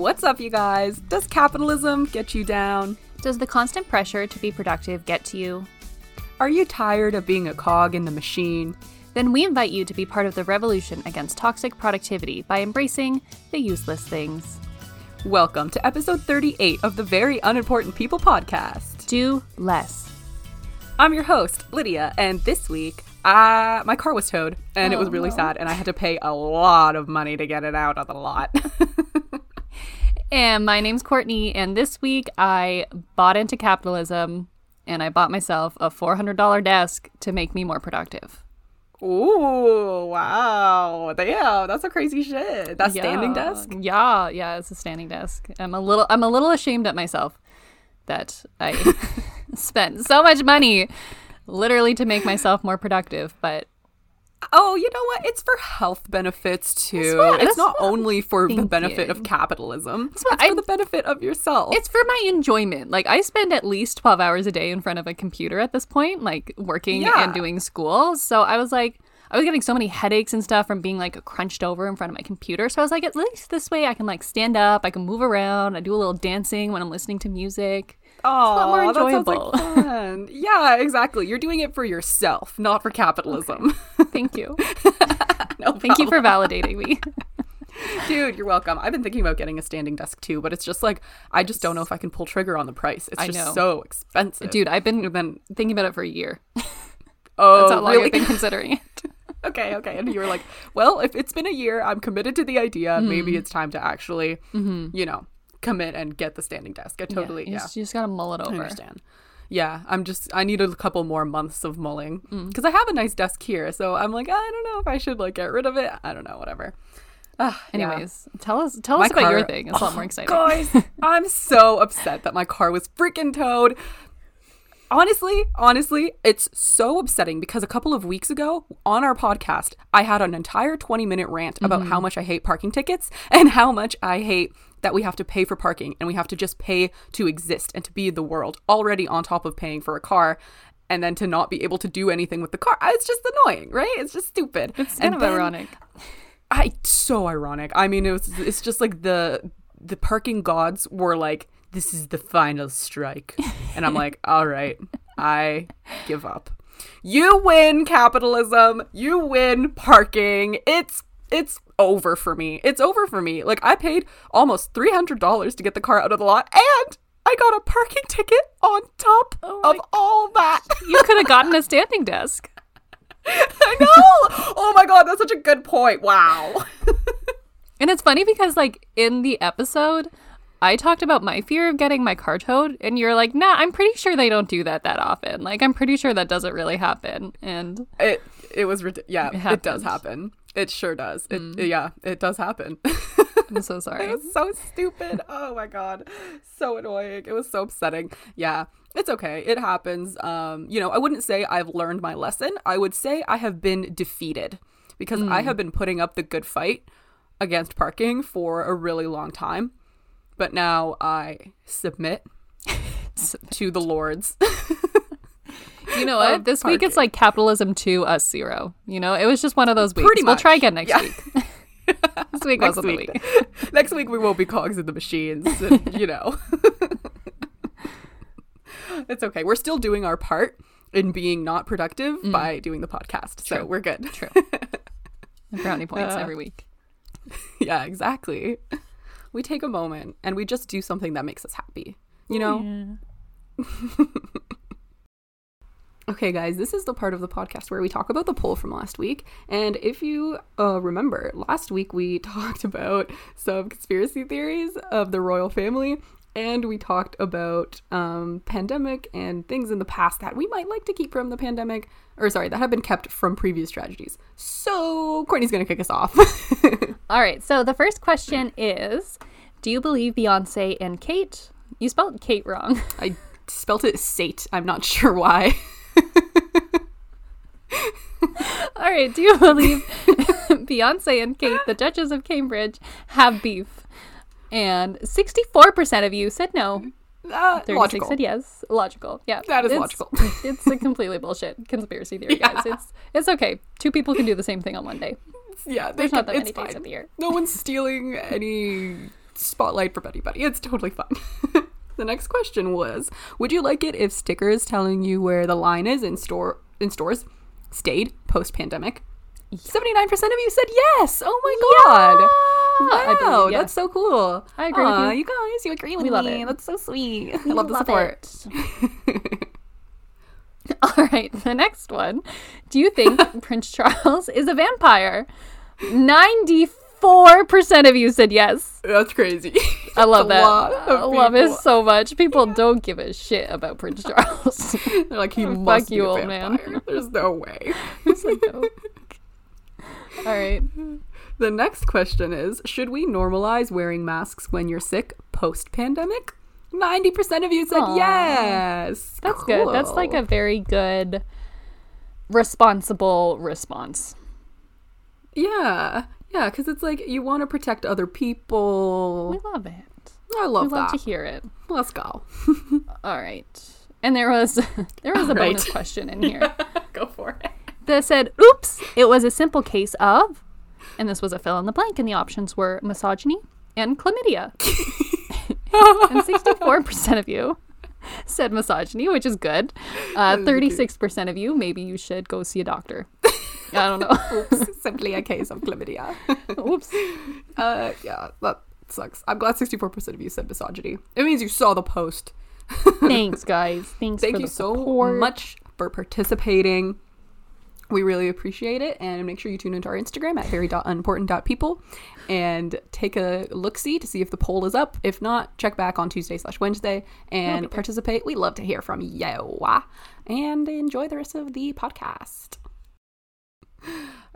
What's up, you guys? Does capitalism get you down? Does the constant pressure to be productive get to you? Are you tired of being a cog in the machine? Then we invite you to be part of the revolution against toxic productivity by embracing the useless things. Welcome to episode 38 of the Very Unimportant People podcast. Do less. I'm your host, Lydia, and this week, uh, my car was towed, and it was Oh, really no. sad, and I had to pay a lot of money to get it out of the lot. And my name's Courtney, and this week I bought into capitalism and I bought myself a $400 desk to make me more productive. Ooh, wow. Damn, that's a crazy shit. That standing desk? Yeah, yeah, it's a standing desk. I'm a little I'm a little ashamed at myself that I spent so much money literally to make myself more productive, but Oh, you know what? It's for health benefits too. what- it's not only for the benefit of capitalism. It's for I- the benefit of yourself. it's for my enjoyment. Like I spend at least 12 hours a day in front of a computer at this point, like working Yeah. and doing school. So I was like I was getting so many headaches and stuff from being like crunched over in front of my computer. So I was like, at least this way I can like stand up, I can move around, I do a little dancing when I'm listening to music. Oh, lot more that sounds enjoyable. like fun. yeah, exactly. You're doing it for yourself, not for capitalism. Thank you. no Thank you for validating me. Dude, you're welcome. I've been thinking about getting a standing desk too, but it's just like I just don't know if I can pull trigger on the price. It's just so expensive. Dude, I've been then thinking about it for a year. oh, That's how long really? I've been considering it. okay, okay. And you were like, well, if it's been a year, I'm committed to the idea. Mm-hmm. Maybe it's time to actually, you know, commit and get the standing desk. I totally, you yeah, just, you just gotta mull it I over. understand. Yeah, I'm just, I need a couple more months of mulling Mm. because I have a nice desk here. So I'm like, I don't know if I should like get rid of it. I don't know, whatever. Yeah. Anyways, tell us tell My us about your thing. It's a lot more exciting. Guys, I'm so upset that my car was freaking towed. Honestly, honestly, it's so upsetting because a couple of weeks ago on our podcast, I had an entire 20 minute rant about Mm-hmm. how much I hate parking tickets and how much I hate that we have to pay for parking and we have to just pay to exist and to be in the world already on top of paying for a car and then to not be able to do anything with the car. It's just annoying, right? It's just stupid. It's And kind of then- ironic. I so ironic. I mean, it was. It's just like the the parking gods were like, "This is the final strike," and I'm like, "All right, I give up. You win capitalism. You win parking. It's it's over for me. It's over for me. Like I paid almost three hundred dollars to get the car out of the lot, and I got a parking ticket on top Oh of all that. You could have gotten a standing desk. I know. Oh my god, that's such a good point. Wow. And it's funny because like in the episode, I talked about my fear of getting my car towed, and you're like, "Nah, I'm pretty sure they don't do that that often. Like, I'm pretty sure that doesn't really happen." And It it was yeah, it, It does happen. It sure does. It yeah, it does happen. I'm so sorry. it was so stupid. Oh my god. So annoying. It was so upsetting. Yeah. It's okay. It happens. Um, you know, I wouldn't say I've learned my lesson. I would say I have been defeated because I have been putting up the good fight against parking for a really long time. But now I submit to the lords. You know what? This week it's like capitalism to us zero. You know, it was just one of those weeks. Pretty We'll try again next Yeah. week. this week next wasn't the week. week. Next week we won't be cogs in the machines, and, you know. it's okay. We're still doing our part in being not productive by doing the podcast, so we're good. True. Brownie points Uh, every week. yeah, exactly. We take a moment and we just do something that makes us happy. You know. Okay, guys, this is the part of the podcast where we talk about the poll from last week. And if you uh, remember, last week we talked about some conspiracy theories of the royal family, and we talked about um, pandemic and things in the past that we might like to keep from the pandemic, or sorry, that have been kept from previous tragedies. So, Courtney's gonna kick us off. All right. So the first question is Do you believe Beyonce and Kate? You spelled Kate wrong. I spelled it Sate. I'm not sure why. All right. Do you believe Beyonce and Kate, the Duchess of Cambridge, have beef? And 64% of you said no. Uh, 36 logical. said yes. Logical. Yeah. That is It's- logical. it's a completely bullshit conspiracy theory, guys. It's it's okay. Two people can do the same thing on one day. Yeah, they There's not can- that many it's days fine. of the year. No one's stealing any spotlight for Buddy Buddy. It's totally fine. the next question was Would you like it if stickers telling you where the line is in store in stores stayed post pandemic? 79% of you said yes. Oh my god. I Wow, believe yes. that's so cool. I agree with you. you guys, you agree with We love me. it. That's so sweet. I love the support. All right, the next one. Do you think Prince Charles is a vampire? 94% of you said yes. That's crazy. I love that. I love it so much. People don't give a shit about Prince Charles. They're like he Fuck must be you, a old man. There's no way. Like, oh. All right. The next question is Should we normalize wearing masks when you're sick post pandemic? 90% of you said Aw. yes. That's good. That's like a very good, responsible response. Yeah. Yeah, because it's like you want to protect other people. We love it. I love We love love that. to hear it. Let's go. All right. And there was there was a All right. bonus question in here. go for it. that said, oops, it was a simple case of, and this was a fill in the blank, and the options were misogyny and chlamydia. and 64% of you said misogyny, which is good. Uh, 36% of you, maybe you should go see a doctor. I don't know. Oops. Simply a case of chlamydia. Oops. Uh, yeah, that sucks. I'm glad 64% of you said misogyny. It means you saw the post. Thanks, guys. Thanks Thank for you so much for participating. We really appreciate it. And make sure you tune into our Instagram at very.unimportant.people and take a look see to see if the poll is up. If not, check back on Tuesday slash Wednesday and participate. We love to hear from you. And enjoy the rest of the podcast.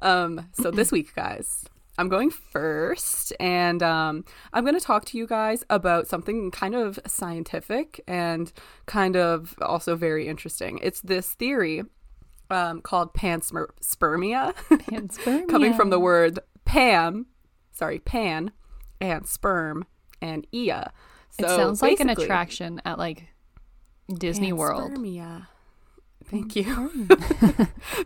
Um, so this week, guys, I'm going first, and um, I'm going to talk to you guys about something kind of scientific and kind of also very interesting. It's this theory um, called panspermia, Panspermia. coming from the word pan, sorry, pan, and sperm and ia. So it sounds like an attraction at like Disney World. Panspermia. Thank you.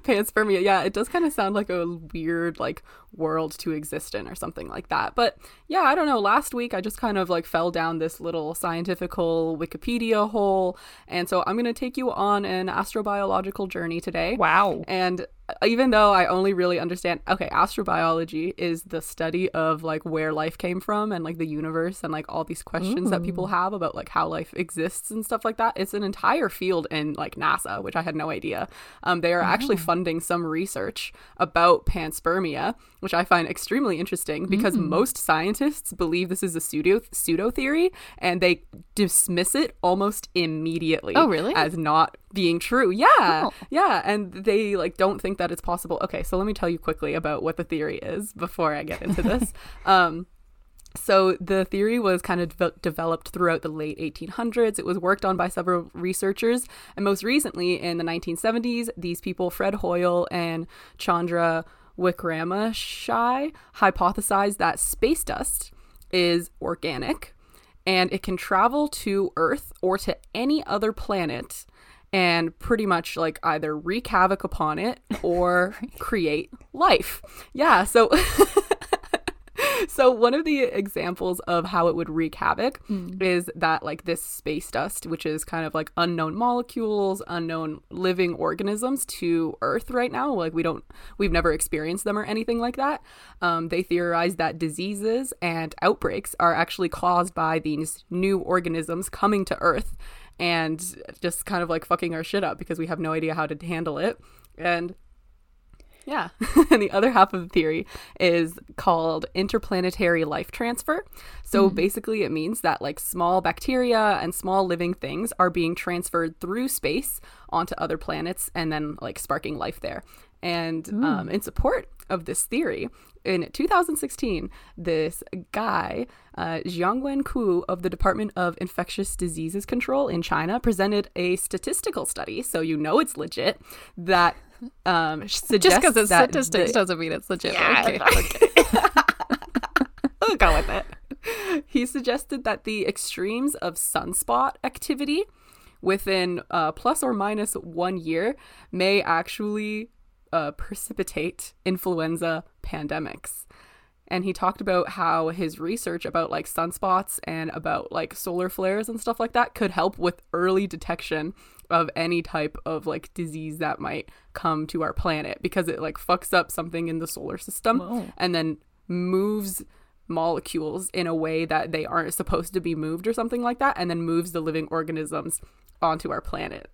Pants for me. Yeah, it does kind of sound like a weird like world to exist in or something like that. But yeah, I don't know. Last week I just kind of like fell down this little scientifical Wikipedia hole, and so I'm going to take you on an astrobiological journey today. Wow. And even though I only really understand, okay, astrobiology is the study of like where life came from and like the universe and like all these questions that people have about like how life exists and stuff like that. It's an entire field in like NASA, which I had no idea. Um, they are actually funding some research about panspermia, which I find extremely interesting because most scientists believe this is a pseudo pseudo theory and they dismiss it almost immediately Oh, really? as not being true. Yeah. Oh. Yeah, and they like don't think that it's possible. Okay, so let me tell you quickly about what the theory is before I get into this. um so the theory was kind of de- developed throughout the late 1800s. It was worked on by several researchers, and most recently in the 1970s, these people, Fred Hoyle and Chandra Wickramasinghe, hypothesized that space dust is organic and it can travel to Earth or to any other planet and pretty much like either wreak havoc upon it or create life. Yeah, so so one of the examples of how it would wreak havoc is that like this space dust which is kind of like unknown molecules unknown living organisms to earth right now like we don't we've never experienced them or anything like that. Um, they theorize that diseases and outbreaks are actually caused by these new organisms coming to earth and just kind of like fucking our shit up because we have no idea how to handle it. And yeah. and the other half of the theory is called interplanetary life transfer. So mm-hmm. basically, it means that like small bacteria and small living things are being transferred through space onto other planets and then like sparking life there. And um, in support of this theory, in 2016, this guy, uh, Jiangwen Qu of the Department of Infectious Diseases Control in China, presented a statistical study, so you know it's legit, that um, suggests Just because it's statistics the- doesn't mean it's legit. Yeah, okay. we'll go with it. He suggested that the extremes of sunspot activity within uh, plus or minus one year may actually uh, precipitate influenza pandemics. and he talked about how his research about like sunspots and about like solar flares and stuff like that could help with early detection of any type of like disease that might come to our planet because it like fucks up something in the solar system Whoa. and then moves molecules in a way that they aren't supposed to be moved or something like that and then moves the living organisms onto our planet.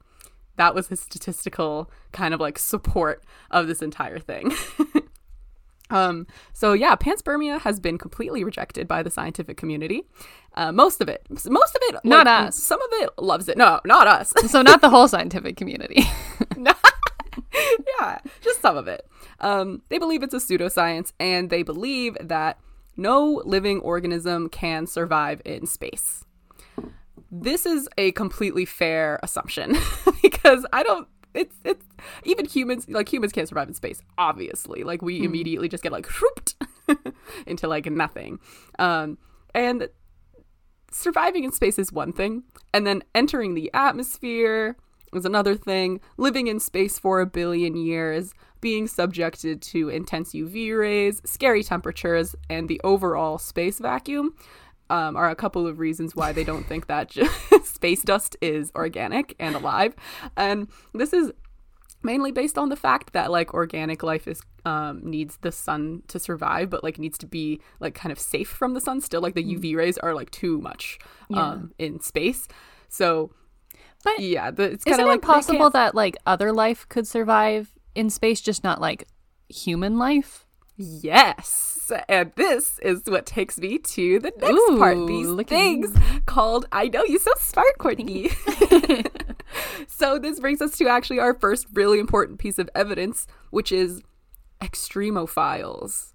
That was his statistical kind of like support of this entire thing. Um, so yeah, panspermia has been completely rejected by the scientific community. Uh, most of it, most of it, Not like, us. Some of it loves it. No, not us. So not the whole scientific community. yeah, just some of it. Um, they believe it's a pseudoscience, and they believe that no living organism can survive in space. This is a completely fair assumption because I don't. It's it's even humans like humans can't survive in space. Obviously, like we immediately just get like whooped into like nothing. Um, and surviving in space is one thing, and then entering the atmosphere is another thing. Living in space for a billion years, being subjected to intense UV rays, scary temperatures, and the overall space vacuum um, are a couple of reasons why they don't think that space dust is organic and alive. And this is mainly based on the fact that like organic life is um needs the sun to survive but like needs to be like kind of safe from the sun still like the uv rays are like too much um in space so But yeah the, it's kind of like possible that like other life could survive in space, just not like human life? Yes. And this is what takes me to the next part. Ooh, These look things called I know you so smart, Courtney. so this brings us to actually our first really important piece of evidence, which is extremophiles.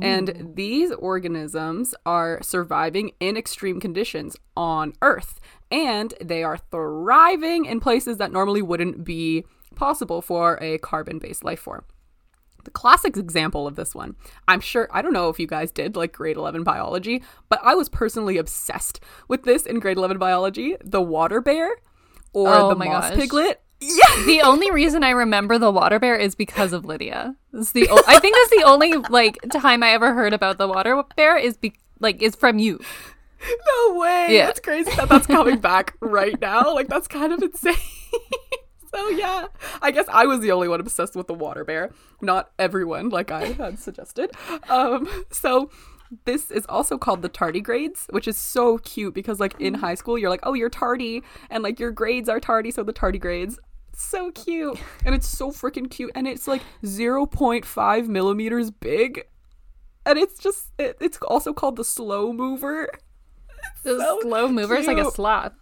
And these organisms are surviving in extreme conditions on Earth, and they are thriving in places that normally wouldn't be possible for a carbon based life form the classic example of this one. I'm sure I don't know if you guys did like grade 11 biology, but I was personally obsessed with this in grade 11 biology, the water bear or Oh the my moss gosh. piglet. Yeah. The only reason I remember the water bear is because of Lydia. It's the o- I think that's the only like time I ever heard about the water bear is be- like is from you. No way. Yeah. That's crazy that that's coming back right now. Like that's kind of insane. So yeah, I guess I was the only one obsessed with the water bear, not everyone like I had suggested. Um so this is also called the tardigrades, which is so cute because like in high school you're like, "Oh, you're tardy," and like your grades are tardy, so the tardigrades. So cute. And it's so freaking cute and it's like 0.5 millimeters big. And it's just it, it's also called the slow mover. The So slow mover is like a sloth.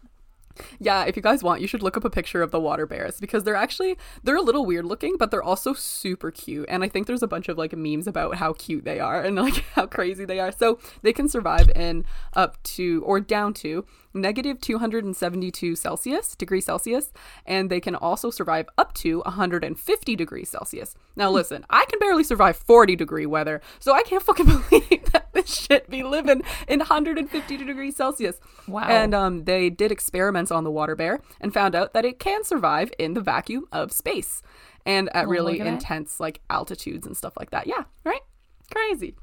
Yeah, if you guys want, you should look up a picture of the water bears because they're actually they're a little weird looking, but they're also super cute. And I think there's a bunch of like memes about how cute they are and like how crazy they are. So they can survive in up to or down to negative 272 Celsius degrees Celsius, and they can also survive up to 150 degrees Celsius. Now listen, I can barely survive 40 degree weather, so I can't fucking believe that this shit be living in 150 degrees Celsius. Wow. And um, they did experiments on the water bear and found out that it can survive in the vacuum of space and at Oh, really look at that. intense like altitudes and stuff like that. Yeah, right? Crazy.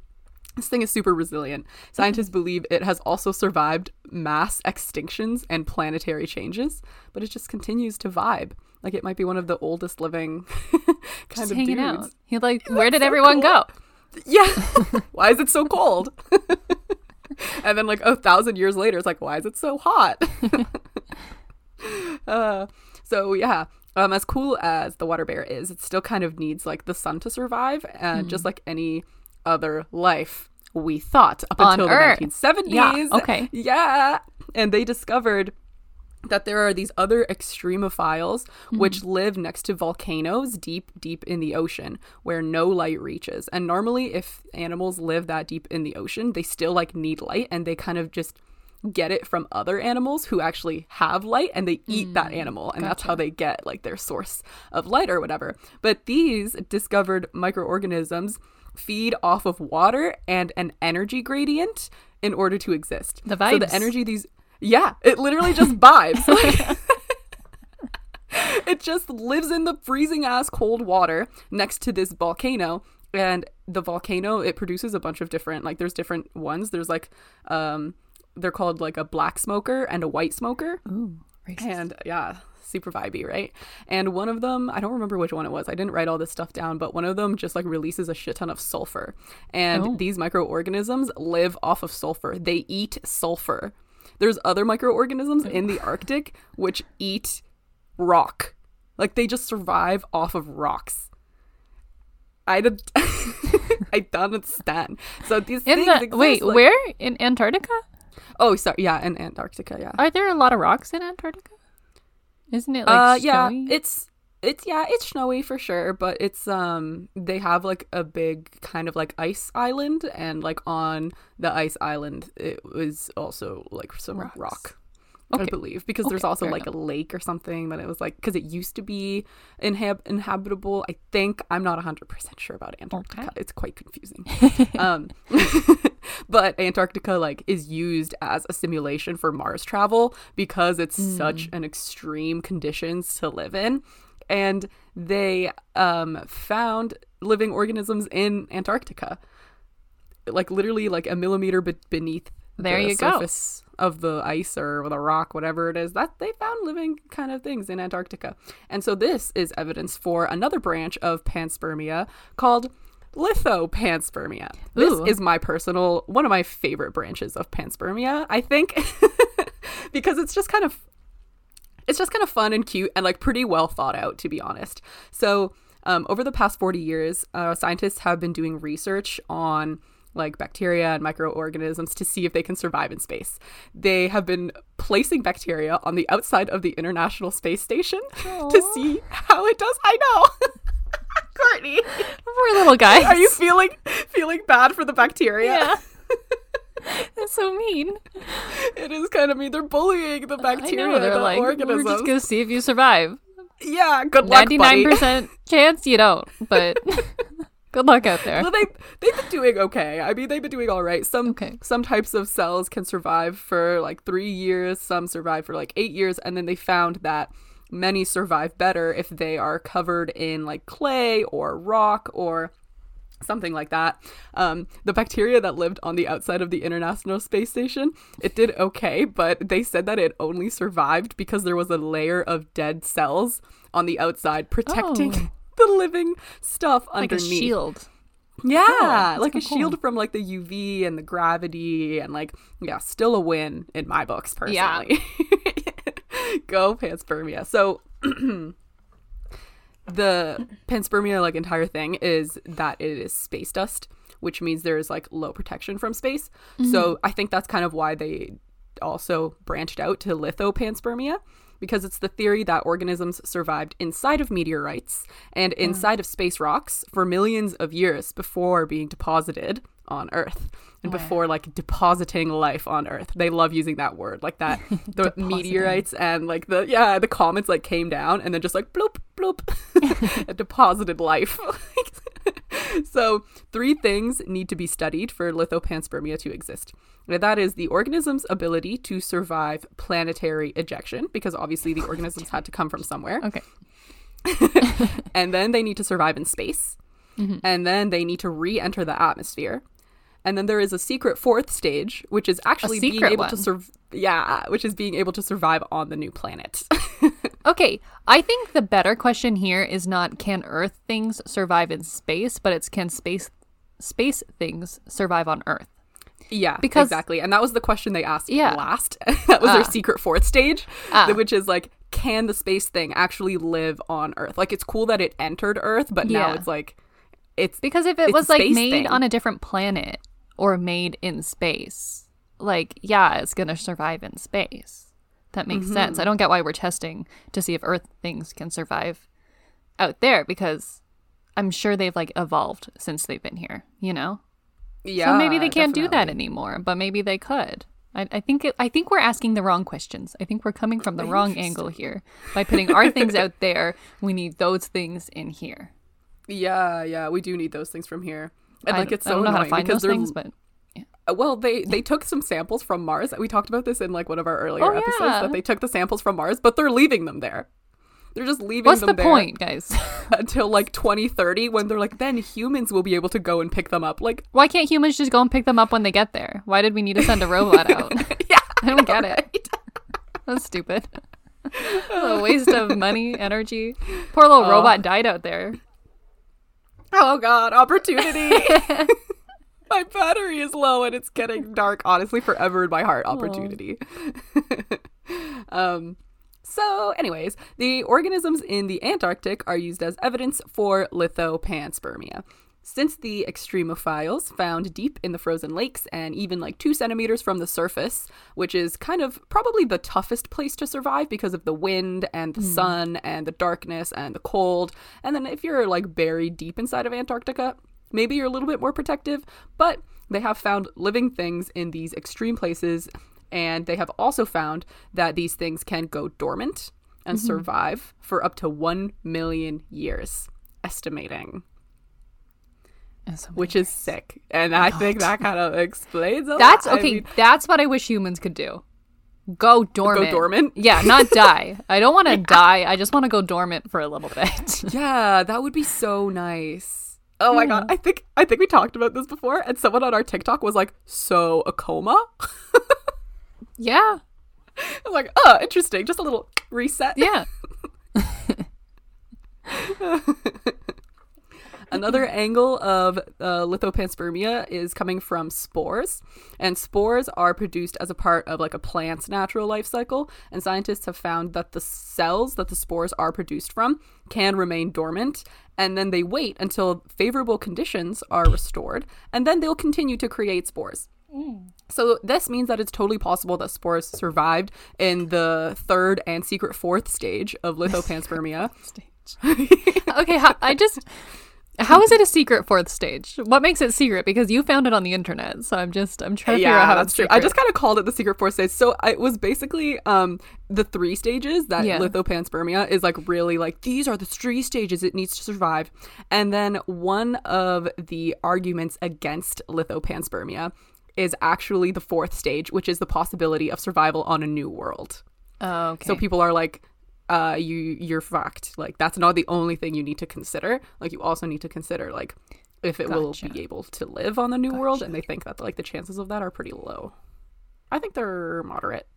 This thing is super resilient. Scientists believe it has also survived mass extinctions and planetary changes, but it just continues to vibe. Like it might be one of the oldest living kind Just of hanging dudes. out. He like, where did so everyone cool. go? Yeah. why is it so cold? and then like a thousand years later, it's like, why is it so hot? uh, so yeah. Um, as cool as the water bear is, it still kind of needs like the sun to survive, and just like any other life, we thought up On until Earth. the 1970s. Yeah, okay. Yeah, and they discovered that there are these other extremophiles hmm. which live next to volcanoes deep deep in the ocean where no light reaches. And normally if animals live that deep in the ocean they still like need light and they kind of just get it from other animals who actually have light and they eat that hmm. animal. And that's how they get like their source of light or whatever. But these discovered microorganisms feed off of water and an energy gradient in order to exist. The vibes. so the energy these yeah, it literally just vibes. Like, it just lives in the freezing ass cold water next to this volcano and the volcano it produces a bunch of different like there's different ones. There's like um they're called like a black smoker and a white smoker. Ooh, racist. And yeah, super vibey, right? And one of them, I don't remember which one it was. I didn't write all this stuff down, but one of them just like releases a shit ton of sulfur. And Oh. these microorganisms live off of sulfur. They eat sulfur. There's other microorganisms in the Arctic which eat rock. Like they just survive off of rocks. I did I don't understand. So these In things the exist, wait, like- where in Antarctica? Oh, sorry. Yeah, in Antarctica. Yeah. Are there a lot of rocks in Antarctica? Isn't it like uh yeah snowy? it's it's yeah it's snowy for sure but it's um they have like a big kind of like ice island and like on the ice island it was also like some Rocks. rock i believe because there's also like a lake or something that it was like because it used to be inhab- inhabitable. I think i'm not 100% sure about antarctica. Okay. it's quite confusing. Um but antarctica like is used as a simulation for mars travel because it's such an extreme conditions to live in and they um found living organisms in antarctica like literally like a millimeter be- beneath There the you go. surface of the ice or the rock whatever it is that they found living kind of things in antarctica and so this is evidence for another branch of panspermia called lithopanspermia this Ooh. is my personal one of my favorite branches of panspermia i think because it's just kind of it's just kind of fun and cute and like pretty well thought out to be honest. So um, over the past 40 years uh, scientists have been doing research on like bacteria and microorganisms to see if they can survive in space. They have been placing bacteria on the outside of the international space station to see how it does. I know. Courtney. Poor little guy. are you feeling feeling bad for the bacteria? Yeah. That's so mean. it is kind of mean they're bullying the bacteria know. They're the like, organisms we're just gonna see if you survive. yeah good luck Ninety nine percent chance you don't, but good luck out there. well, they they've been doing okay. I mean, they've been doing all right. Some Okay. some types of cells can survive for like three years. Some survive for like eight years, and then they found that many survive better if they are covered in like clay or rock or something like that. Um, the bacteria that lived on the outside of the International Space Station, it did okay, but they said that it only survived because there was a layer of dead cells on the outside protecting Oh. the living stuff Like a shield. Yeah, like a cool. shield from like the UV and the gravity and like yeah, still a win in my books personally. Yeah. Go panspermia. So the panspermia like entire thing is that it is space dust, which means there's like low protection from space. Mm-hmm. So I think that's kind of why they also branched out to lithopanspermia because it's the theory that organisms survived inside of meteorites and inside of space rocks for millions of years before being deposited on Earth and Wow. before like depositing life on Earth. They love using that word like that. The meteorites and like the yeah the comets like came down and then just like bloop bloop deposited life. so three things need to be studied for lithopanspermia to exist. And that is the organism's ability to survive planetary ejection, because obviously the organisms had to come from somewhere. Okay. And then they need to survive in space. Mm-hmm. And then they need to re enter the atmosphere. And then there is a secret fourth stage, which is actually being able to survive. Yeah, which is being able to survive on the new planet. Okay, I think the better question here is not can Earth things survive in space, but it's can space space things survive on Earth. Yeah, Because- exactly. And that was the question they asked Yeah. last. that was their Ah. secret fourth stage, Ah. which is like, can the space thing actually live on Earth? Like, it's cool that it entered Earth, but now it's like, it's Because if it was like made thing. on a different planet or made in space, like yeah, it's gonna survive in space. That makes mm-hmm. sense. I don't get why we're testing to see if Earth things can survive out there because I'm sure they've like evolved since they've been here. You know. yeah. so maybe they can't do that anymore, but maybe they could. I, I think it, I think we're asking the wrong questions. I think we're coming from the wrong angle here by putting our things out there. We need those things in here. Yeah, yeah, we do need those things from here. And I, like, it's I so don't know how to annoying find because those they're things, but Uh, Well, they they took some samples from Mars. We talked about this in like one of our earlier Oh, episodes yeah. that they took the samples from Mars, but they're leaving them there. They're just leaving What's them the there point, guys? until like 2030 when they're like, then humans will be able to go and pick them up. Like, Why can't humans just go and pick them up when they get there? Why did we need to send a robot out? yeah, I don't get it. That's stupid. a waste of money, energy. Poor little Oh. robot died out there. Oh god, opportunity. my battery is low and it's getting dark, honestly, forever in my heart. Opportunity. um so, anyways, the organisms in the Antarctic are used as evidence for lithopanspermia. Since the extremophiles found deep in the frozen lakes and even like two centimeters from the surface, which is kind of probably the toughest place to survive because of the wind and the hmm. sun and the darkness and the cold. And then if you're like buried deep inside of Antarctica, maybe you're a little bit more protective, but they have found living things in these extreme places. And they have also found that these things can go dormant and mm-hmm. survive for up to 1 million years, estimating which is sick. And I think that kind of explains a That's lot. I okay. mean, that's what I wish humans could do. Go dormant. Go dormant? Yeah, not die. I don't want to die. I just want to go dormant for a little bit. yeah, that would be so nice. Oh my god, I think I think we talked about this before, and someone on our TikTok was like, "So a coma?" yeah. I'm like, "Oh, interesting. Just a little reset." Yeah. Another angle of uh, lithopanspermia is coming from spores, and spores are produced as a part of like a plant's natural life cycle. And scientists have found that the cells that the spores are produced from can remain dormant, and then they wait until favorable conditions are restored, and then they'll continue to create spores. So this means that it's totally possible that spores survived in the third and secret fourth stage of lithopanspermia. Okay. I just. How is it a secret fourth stage? What makes it secret? Because you found it on the internet, so I'm just I'm trying to figure out how that's true. secret. I just kind of called it the secret four stage. So it was basically um the three stages that Yeah. lithopanspermia is like really like these are the three stages it needs to survive. And then one of the arguments against lithopanspermia is actually the fourth stage, which is the possibility of survival on a new world. Oh, okay. So people are like, uh, you you're fucked. Like that's not the only thing you need to consider. Like you also need to consider like if it will be able to live on the new world, and they think that like the chances of that are pretty low. I think they're moderate.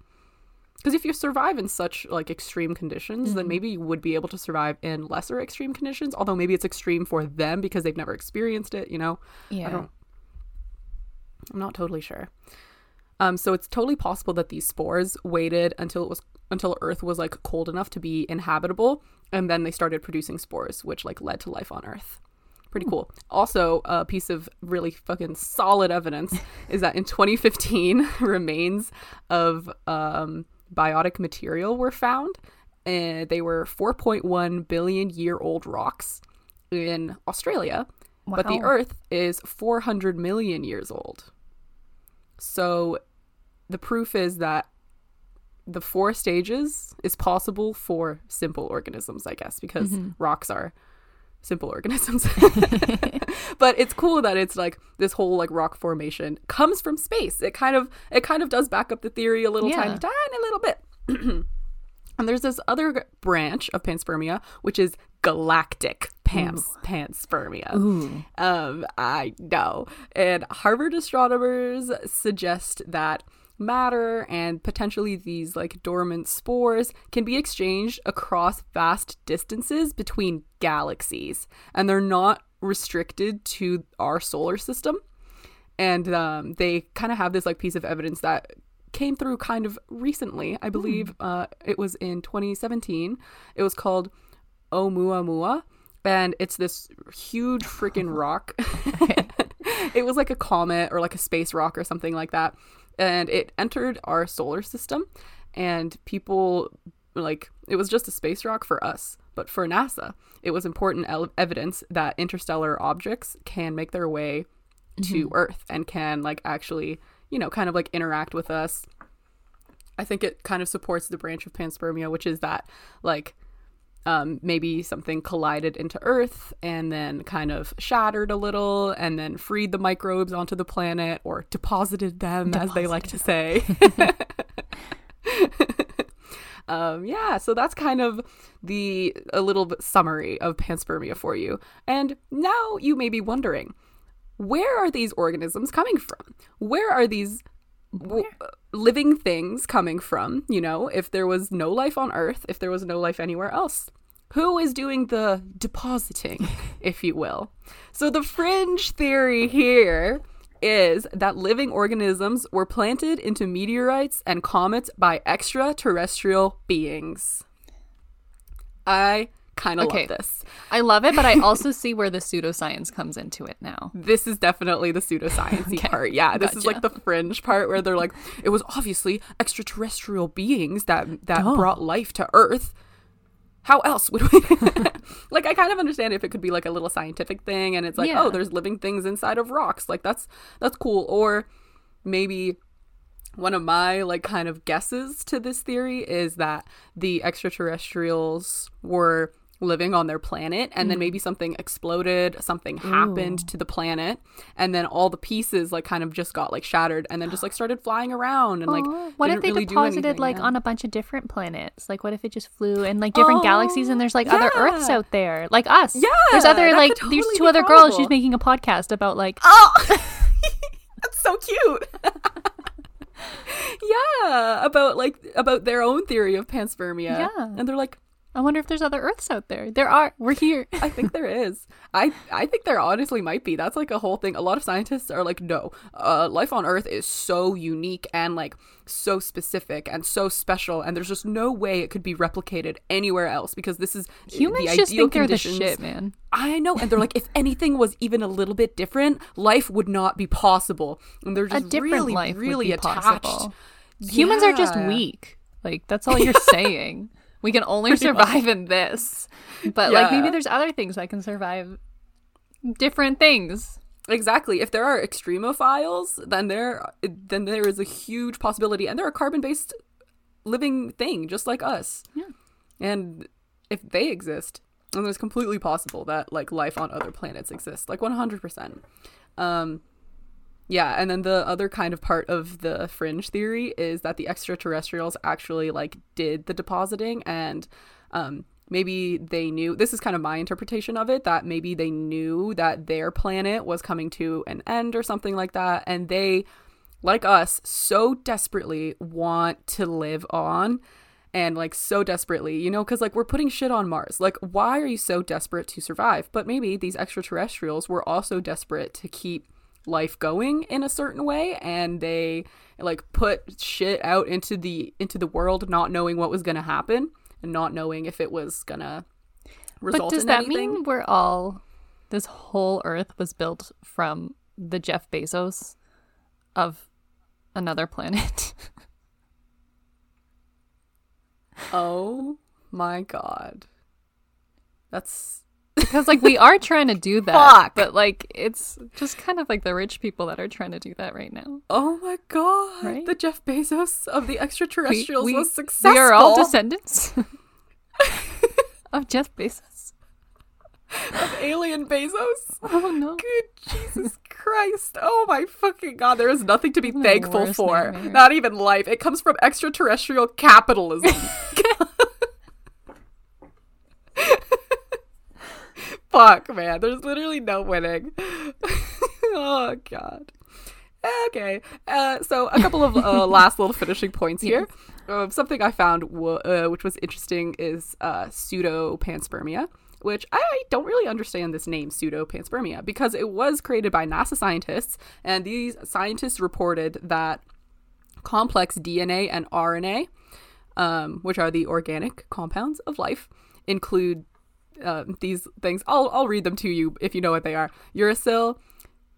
Because if you survive in such like extreme conditions, then maybe you would be able to survive in lesser extreme conditions. Although maybe it's extreme for them because they've never experienced it. You know, yeah. I don't. I'm not totally sure. Um, so it's totally possible that these spores waited until it was until Earth was like cold enough to be inhabitable, and then they started producing spores, which like led to life on Earth. Pretty cool. Also, a piece of really fucking solid evidence is that in 2015, remains of um, biotic material were found. And they were 4.1 billion year old rocks in Australia, but the Earth is 400 million years old. So the proof is that the four stages is possible for simple organisms, I guess, because rocks are simple organisms. but it's cool that it's like this whole like rock formation comes from space. It kind of it kind of does back up the theory a little Yeah. tiny tiny little bit. and there's this other branch of panspermia which is galactic pans panspermia. Ooh. Um, I know. And Harvard astronomers suggest that matter and potentially these like dormant spores can be exchanged across vast distances between galaxies, and they're not restricted to our solar system. And um, they kind of have this like piece of evidence that came through kind of recently. I believe uh, it was in 2017. It was called Oumuamua, and it's this huge freaking rock. it was like a comet or like a space rock or something like that, and it entered our solar system, and people like it was just a space rock for us, but for NASA, it was important evidence that interstellar objects can make their way to mm-hmm. Earth and can like actually, you know, kind of like interact with us. I think it kind of supports the branch of panspermia, which is that like um, maybe something collided into Earth and then kind of shattered a little and then freed the microbes onto the planet or deposited them, as they like to say. um, yeah, so that's kind of the a little bit summary of panspermia for you. And now you may be wondering, where are these organisms coming from? Where are these w- uh, living things coming from? You know, if there was no life on Earth, if there was no life anywhere else, who is doing the depositing, if you will? So the fringe theory here is that living organisms were planted into meteorites and comets by extraterrestrial beings. I kind of Okay. love this. I love it, but I also see where the pseudoscience comes into it now. This is definitely the pseudoscience Okay. part. Yeah, this is like the fringe part where they're like, it was obviously extraterrestrial beings that that Duh. brought life to Earth. How else would we? like, I kind of understand if it could be like a little scientific thing, and it's like, oh, Yeah. oh, there's living things inside of rocks. Like that's that's cool. Or maybe one of my like kind of guesses to this theory is that the extraterrestrials were living on their planet and Mm. then maybe something exploded something happened to the planet and then all the pieces like kind of just got like shattered and then just like started flying around and like Aw, what if they really deposited anything, like yeah. on a bunch of different planets? Like, what if it just flew in like different Oh, galaxies and there's like other Earths out there, like us? Yeah, there's other like could there's two other girls. She's making a podcast about like oh that's so cute yeah about like about their own theory of panspermia Yeah. and they're like I wonder if there's other Earths out there. There are. We're here. I think there is. I I think there honestly might be. That's like a whole thing. A lot of scientists are like, no, uh, life on Earth is so unique and like so specific and so special, and there's just no way it could be replicated anywhere else because this is Humans the just ideal think they're the shit, man. I know, and they're like, if anything was even a little bit different, life would not be possible. And they're just really, life really attached. possible. Humans are just weak. Like that's all you're saying. We can only survive in this. But like maybe there's other things that can survive different things. Exactly. If there are extremophiles, then there then there is a huge possibility, and they're a carbon-based living thing, just like us. Yeah. And if they exist, then it's completely possible that like life on other planets exists, like one hundred percent. Um, yeah, and then the other kind of part of the fringe theory is that the extraterrestrials actually like did the depositing and um maybe they knew this is kind of my interpretation of it that maybe they knew that their planet was coming to an end or something like that and they like us so desperately want to live on and like so desperately you know because like we're putting shit on mars. Like why are you so desperate to survive? But maybe these extraterrestrials were also desperate to keep life going in a certain way and they like put shit out into the into the world not knowing what was going to happen and not knowing if it was going to result but does that anything. mean we're all this whole earth was built from the Jeff Bezos of another planet? oh my god that's because like we are trying to do that. Fuck. But like it's just kind of like the rich people that are trying to do that right now. oh my god Right? the jeff bezos of the extraterrestrials we, was successful we are all descendants of Jeff Bezos. Of alien bezos Oh no. Good Jesus Christ. Oh my fucking god. There is nothing to be thankful for. nightmare. Not even life. It comes from extraterrestrial capitalism. Fuck, man. There's literally no winning. oh god. Okay. Uh, so a couple of uh, last little finishing points here. Um, something I found w- uh, which was interesting is uh, pseudo panspermia, which I don't really understand this name pseudo panspermia because it was created by NASA scientists, and these scientists reported that complex DNA and RNA, um, which are the organic compounds of life, include um, these things. I'll, I'll read them to you if you know what they are uracil,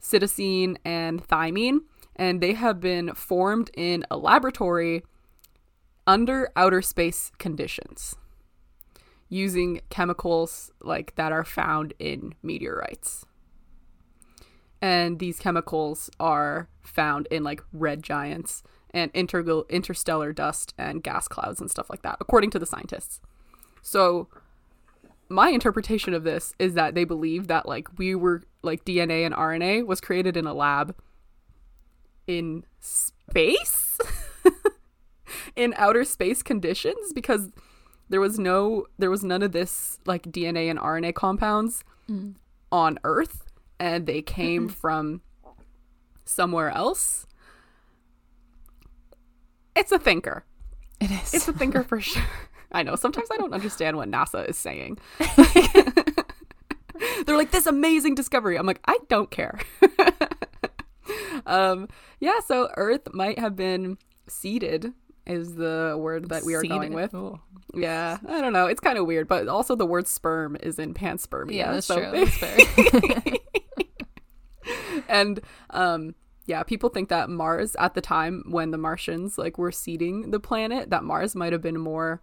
cytosine, and thymine. And they have been formed in a laboratory under outer space conditions using chemicals like that are found in meteorites. And these chemicals are found in like red giants and intergal- interstellar dust and gas clouds and stuff like that, according to the scientists. So, my interpretation of this is that they believe that like we were like DNA and RNA was created in a lab in space in outer space conditions because there was no there was none of this like DNA and RNA compounds mm. on Earth and they came from somewhere else. It's a thinker. It is. It's a thinker for sure. I know. Sometimes I don't understand what NASA is saying. They're like this amazing discovery. I'm like, I don't care. um, yeah. So Earth might have been seeded. Is the word that we are going with? Ooh. Yeah, I don't know. It's kind of weird, but also the word sperm is in panspermia. Yeah, that's so- true. That's fair. and um yeah people think that mars at the time when the martians like were seeding the planet that mars might have been more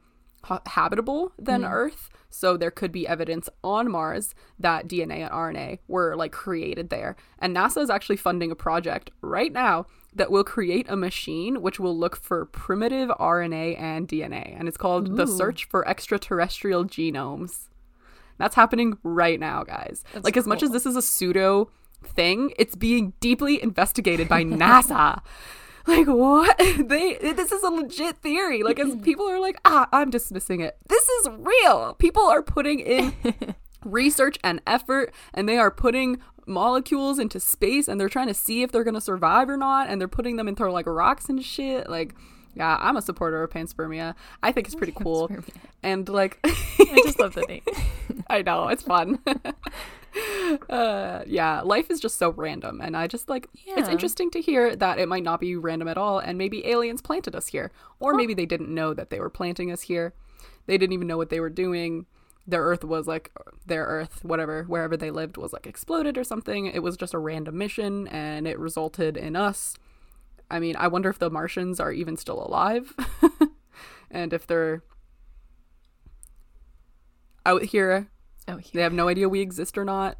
ha- habitable than mm. earth. So there could be evidence on mars that dna and rna were like created there. And nasa is actually funding a project right now that will create a machine which will look for primitive rna and dna and it's called the search for extraterrestrial genomes. That's happening right now, guys. That's like as much as this is a pseudo thing, it's being deeply investigated by NASA. Like what? They this is a legit theory. Like as people are like, "Ah, I'm dismissing it." This is real. People are putting in research and effort and they are putting molecules into space and they're trying to see if they're going to survive or not and they're putting them into like rocks and shit. Like yeah, I'm a supporter of panspermia. I think it's pretty cool. And like I just love the name. I know it's fun. uh, yeah, life is just so random, and I just like it's interesting to hear that it might not be random at all, and maybe aliens planted us here, or maybe they didn't know that they were planting us here. They didn't even know what they were doing. Their Earth was like their Earth, whatever, wherever they lived was like exploded or something. It was just a random mission, and it resulted in us. I mean, I wonder if the Martians are even still alive, and if they're out here Oh, they have no idea we exist or not.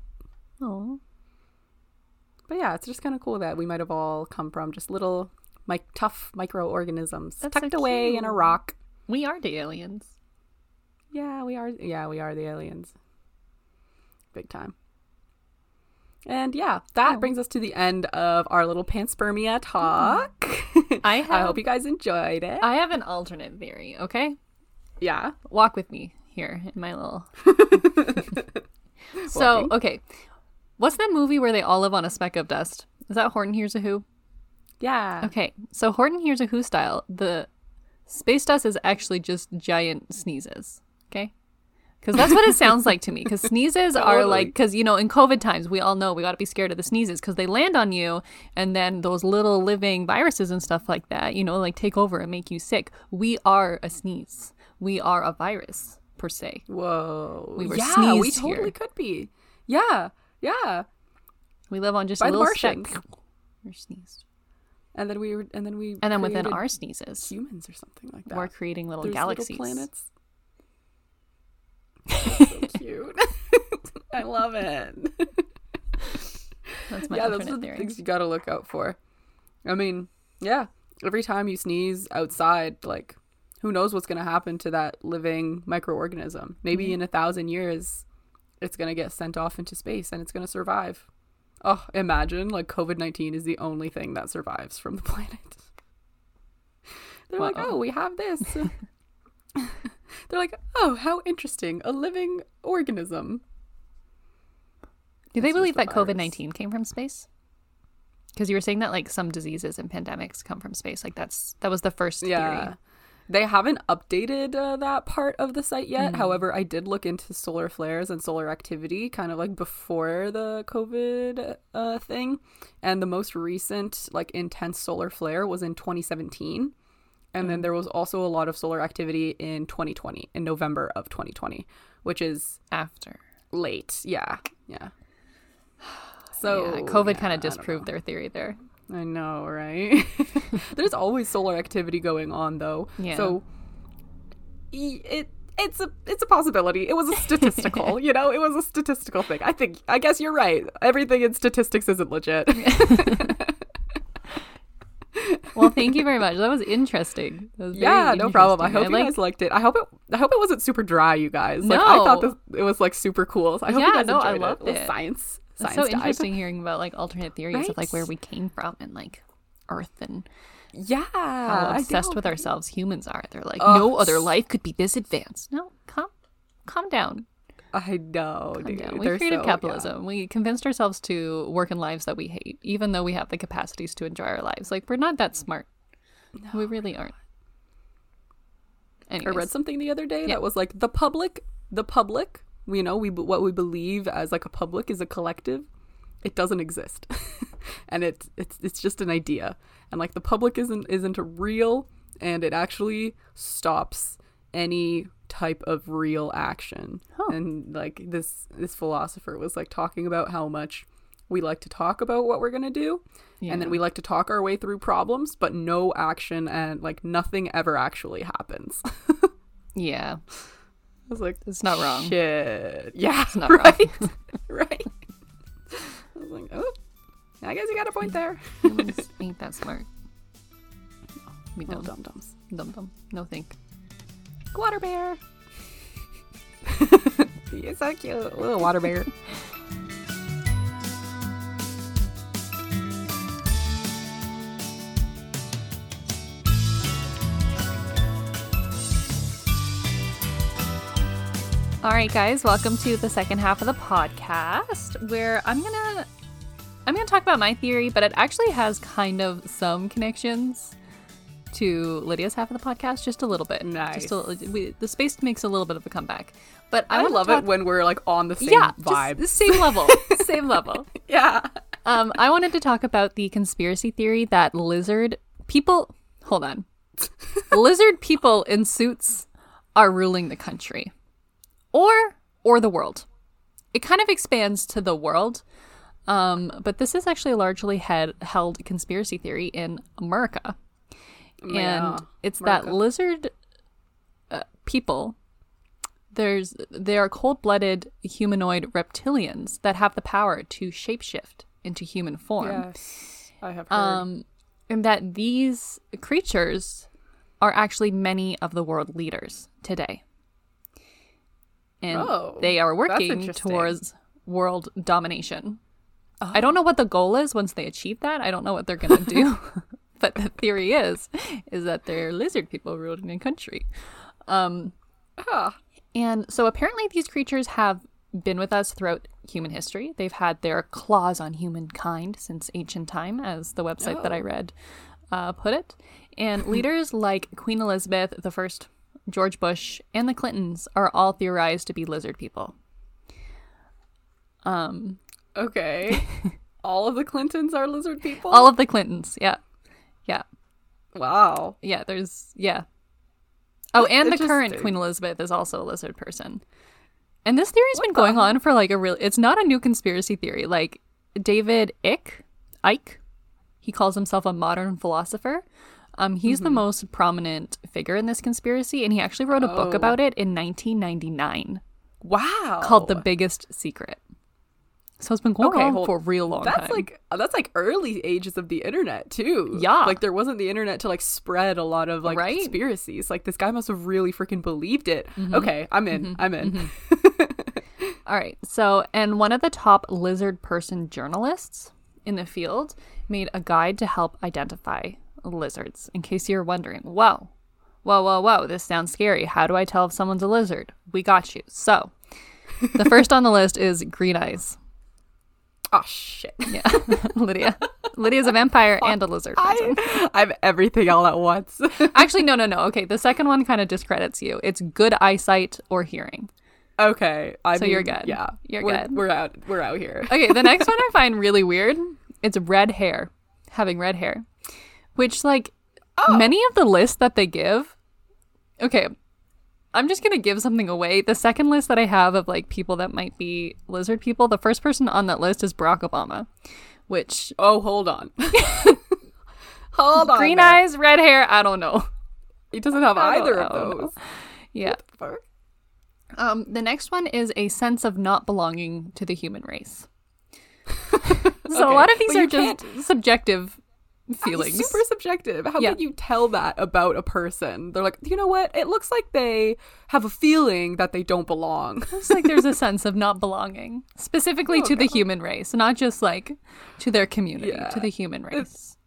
Oh. But yeah, it's just kind of cool that we might have all come from just little, like tough microorganisms That's tucked so away in a rock. We are the aliens. Yeah, we are. Yeah, we are the aliens. Big time. And yeah, that Oh. brings us to the end of our little panspermia talk. Hmm. I I have- hope you guys enjoyed it. I have an alternate theory, okay? yeah. Walk with me here in my little. so, okay. What's that movie where they all live on a speck of dust? Is that Horton Hears a Who? Yeah. Okay, so Horton Hears a Who style, the space dust is actually just giant sneezes. Okay? Because that's what it sounds like to me. Because sneezes are Totally. like, because, you know, in COVID times, we all know we got to be scared of the sneezes because they land on you and then those little living viruses and stuff like that, you know, like take over and make you sick. We are a sneeze. We are a virus, per se. Whoa. We were sneezed. yeah, we totally here. could be. Yeah. Yeah. We live on just By a little speck. Martians. We're sneezed. And then we were, and then we And then within our sneezes, humans or something like that. we're creating little There's galaxies. little planets. so cute. I love it. That's my yeah, those are the theory. things you got to look out for. I mean, yeah, every time you sneeze outside, like, who knows what's going to happen to that living microorganism? Maybe Mm-hmm. in a thousand years, it's going to get sent off into space and it's going to survive. Oh, imagine like COVID 19 is the only thing that survives from the planet. They're like, oh, we have this. They're like, oh, how interesting. A living organism. Do they believe a that COVID 19 came from space? Because you were saying that like some diseases and pandemics come from space. Like that's that was the first Yeah. theory. They haven't updated uh, that part of the site yet. However, I did look into solar flares and solar activity kind of like before the COVID uh, thing. And the most recent, like, intense solar flare was in 2017. And then there was also a lot of solar activity in 2020, in November of 2020, which is After. late. Yeah. Yeah. So yeah, COVID yeah, kind of disproved their theory there. I know, right? There's always solar activity going on, though. Yeah. So it it's a it's a possibility. It was a statistical, you know, it was a statistical thing. I think I guess you're right. Everything in statistics isn't legit. Well, thank you very much. That was interesting. That was yeah, no problem. I hope you like- guys liked it. I hope it I hope it wasn't super dry, you guys. Like I thought this it was like super cool. So I hope Yeah, you guys no, I enjoyed loved it. A little it. Science It's science so dive. interesting hearing about like alternate theories of like where we came from and like Earth and Yeah. how obsessed with ourselves humans are. They're like, Ugh. no other life could be this advanced. No, calm, calm down. I know, Calm dude. down. We They're created so- yeah. capitalism. We convinced ourselves to work in lives that we hate, even though we have the capacities to enjoy our lives. Like we're not that mm. smart. No, We really aren't. I Anyways, read something the other day Yeah. that was like the public, the public. You know, we what we believe as like a public is a collective. It doesn't exist, and it's it's it's just an idea. And like the public isn't isn't real, and it actually stops any type of real action. Huh. And like this this philosopher was like talking about how much we like to talk about what we're gonna do, and then we like to talk our way through problems, but no action and like nothing ever actually happens. yeah, I was like, it's not wrong. Shit. Yeah. It's not wrong. right. right. I was like, oh, I guess you got a point there. Humans ain't that smart. We Little don't. dum dums. Dum dum. No think. Water bear. You're so cute. Little water bear. All right, guys, welcome to the second half of the podcast where I'm gonna I'm gonna talk about my theory, but it actually has kind of some connections to Lydia's half of the podcast, just a little bit. Just a, we, the space makes a little bit of a comeback, but I, I love talk- it when we're like on the same yeah, vibe. the same level, same level. yeah. Um, I wanted to talk about the conspiracy theory that lizard people. Hold on, lizard people in suits are ruling the country, or or the world. It kind of expands to the world, um, but this is actually a largely head, held conspiracy theory in America, Yeah, and it's that lizard uh, people. There's they are cold-blooded humanoid reptilians that have the power to shapeshift into human form. Yes. I have heard. Um, and that these creatures are actually many of the world leaders today. And Oh, they are working towards world domination. I don't know what the goal is once they achieve that. I don't know what they're going to do. but the theory is is that they're lizard people ruling a country. Um, Ah. and so apparently these creatures have been with us throughout human history. They've had their claws on humankind since ancient time, as the website that I Oh. read uh, put it. And leaders like Queen Elizabeth I, George Bush, and the Clintons are all theorized to be lizard people. Um, Okay. All of the Clintons are lizard people. all of the Clintons, yeah, yeah, wow. yeah. There's yeah. Oh, and the current. Queen Elizabeth is also a lizard person. And this theory's been the going on for like a real. It's not a new conspiracy theory. Like David Icke, Ike, he calls himself a modern philosopher. Um, he's Mm-hmm. the most prominent figure in this conspiracy, and he actually wrote a book Oh. about it in 1999 Wow. called "The Biggest Secret." So it's been going Okay, on hold- for a real long That's time. like that's like early ages of the internet too. Yeah. Like there wasn't the internet to like spread a lot of like Right. Mm-hmm. conspiracies. Like this guy must have really freaking believed it. Okay, I'm in. I'm in. All right. So, and one of the top lizard person journalists in the field made a guide to help identify lizards. In case you're wondering, whoa, whoa, whoa, whoa, this sounds scary. How do I tell if someone's a lizard? We got you. So, the first on the list is green eyes. Oh shit. Yeah, Lydia. Lydia's a vampire and a lizard. I I'm everything all at once. Actually, no, no, no. Okay, the second one kind of discredits you. It's good eyesight or hearing. okay. I So mean, you're good. Yeah. You're we're, good. We're out. We're out here. Okay, the next one I find really weird. It's red hair, having red hair, which like many of the lists that they give. Okay, I'm just gonna give something away. The second list that I have of like people that might be lizard people, the first person on that list is Barack Obama, which Oh, hold on. hold on. green there. eyes, red hair. I don't know. He doesn't have either of those. Yeah. Fuck. Um, the next one is a sense of not belonging to the human race. so a lot of these but are just subjective feelings. Super subjective. How Yeah. can you tell that about a person? They're like, you know what? It looks like they have a feeling that they don't belong. It's like there's a sense of not belonging, specifically to the human race, not just like to their community, Yeah. to the human race.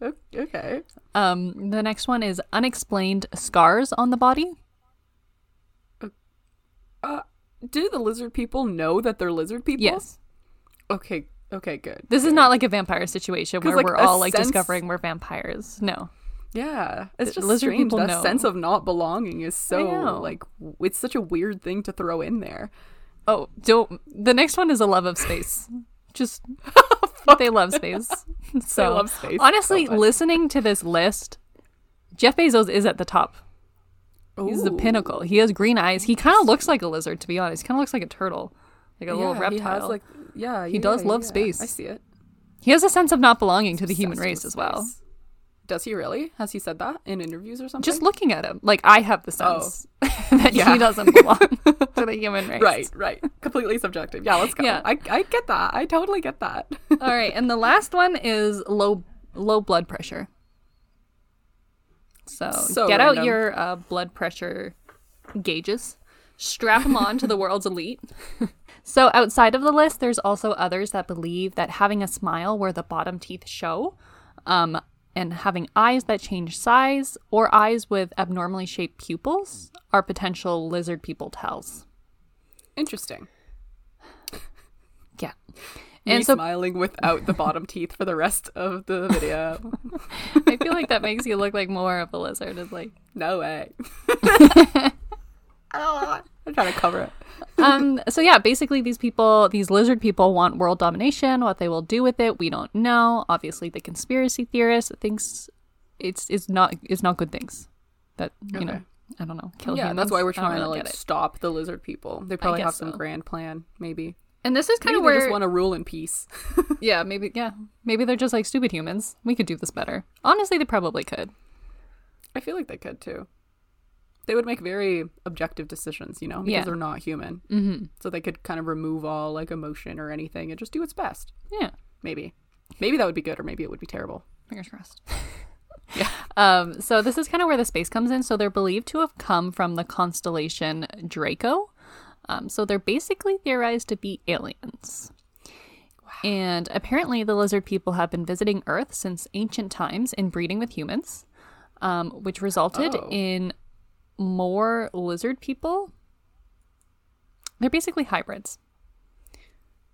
O- Okay. Um, the next one is unexplained scars on the body. Uh, do the lizard people know that they're lizard people? Yes. Okay. Okay. Good. This is not like a vampire situation where like, we're all like sense- discovering we're vampires. No. Yeah, it's just lizard strange. people That know. sense of not belonging is so like w- it's such a weird thing to throw in there. Oh, don't. The next one is a love of space. Just they love space. So love space honestly, so listening to this list, Jeff Bezos is at the top. He's the pinnacle. He has green eyes. He kind of looks like a lizard, to be honest. He kind of looks like a turtle, like a little reptile. He has like yeah, He does love space. I see it. He has a sense of not belonging to the human race as well. Does he really? Has he said that in interviews or something? Just looking at him, like I have the Oh. sense that Yeah. he doesn't belong to the human race. right, right. Completely subjective. Yeah, let's go. Yeah. I I get that. I totally get that. All right, and the last one is low low blood pressure. So, So get out your uh, blood pressure gauges, strap them on to the world's elite. So outside of the list, there's also others that believe that having a smile where the bottom teeth show, um, and having eyes that change size or eyes with abnormally shaped pupils are potential lizard people tells. Interesting. Yeah. Me And so smiling without the bottom teeth for the rest of the video. I feel like that makes you look like more of a lizard. Is like No way. I'm trying to cover it. um so yeah basically these people these lizard people want world domination what they will do with it we don't know obviously the conspiracy theorist thinks it's it's not it's not good things that you know i don't know kill yeah, humans that's why we're trying to like stop the lizard people. They probably have some so. grand plan, maybe. and this is kind Maybe of they where just want to rule in peace. yeah maybe yeah maybe they're just like stupid humans we could do this better honestly they probably could I feel like they could too. They would make very objective decisions, you know, because Yeah. they're not human. Mm-hmm. So they could kind of remove all like emotion or anything and just do its best. yeah Maybe. Maybe that would be good, or maybe it would be terrible. Fingers crossed. yeah. Um, so this is kind of where the space comes in. So they're believed to have come from the constellation Draco. Um, so they're basically theorized to be aliens. Wow. And apparently, the lizard people have been visiting Earth since ancient times and breeding with humans, um, which resulted Oh. in more lizard people. They're basically hybrids.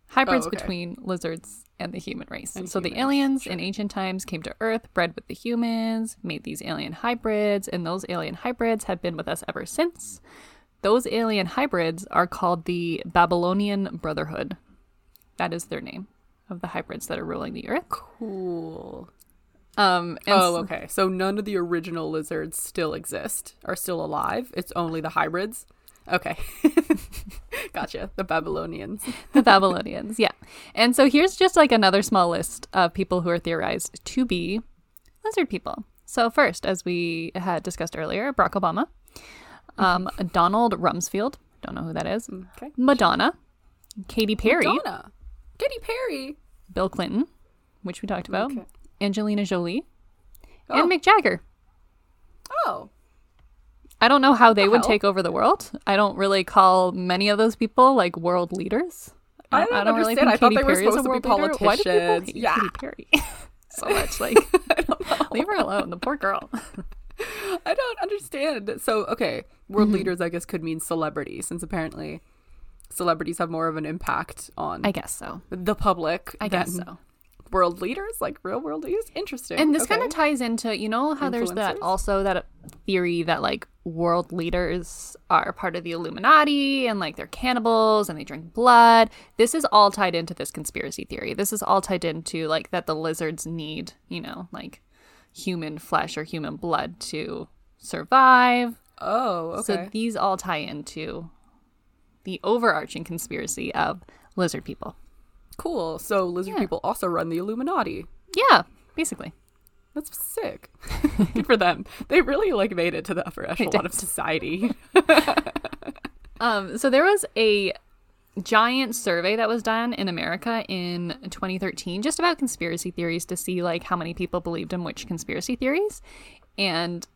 Hybrids Oh, okay. between lizards and the human race. And so the humans, aliens in ancient times came to Earth, bred with the humans, made these alien hybrids, and those alien hybrids have been with us ever since. Those alien hybrids are called the Babylonian Brotherhood. That is their name of the hybrids that are ruling the Earth. Cool. Um, Oh, okay. So none of the original lizards still exist, are still alive. It's only the hybrids. Okay. gotcha. The Babylonians. the Babylonians, yeah. And so here's just like another small list of people who are theorized to be lizard people. So first, as we had discussed earlier, Barack Obama, um, Donald Rumsfeld, don't know who that is, Okay. Madonna, Katy Perry, Donna. Katy Perry. Bill Clinton, which we talked about, Okay. Angelina Jolie, Oh. and Mick Jagger. Oh. I don't know how they would hell? take over the world. I don't really call many of those people like world leaders. I don't understand. I thought they were Perry is a supposed to be leader. Why do people politicians. hate Yeah. Katy Perry so much? Like, leave her alone. The poor girl. I don't understand. So, okay, world Mm-hmm. leaders, I guess, could mean celebrities, since apparently celebrities have more of an impact on I guess so. the public. I guess so. World leaders, like real world leaders, interesting. And this Okay. kind of ties into, you know, how there's that also that theory that like world leaders are part of the Illuminati and like they're cannibals and they drink blood. This is all tied into this conspiracy theory. This is all tied into like that the lizards need, you know, like human flesh or human blood to survive. Oh, okay. So these all tie into the overarching conspiracy of lizard people. Cool. So lizard Yeah. people also run the Illuminati. Yeah, basically. That's sick. Good for them. They really like made it to the upper echelon of society. Um, so there was a giant survey that was done in America in 2013 just about conspiracy theories to see like how many people believed in which conspiracy theories and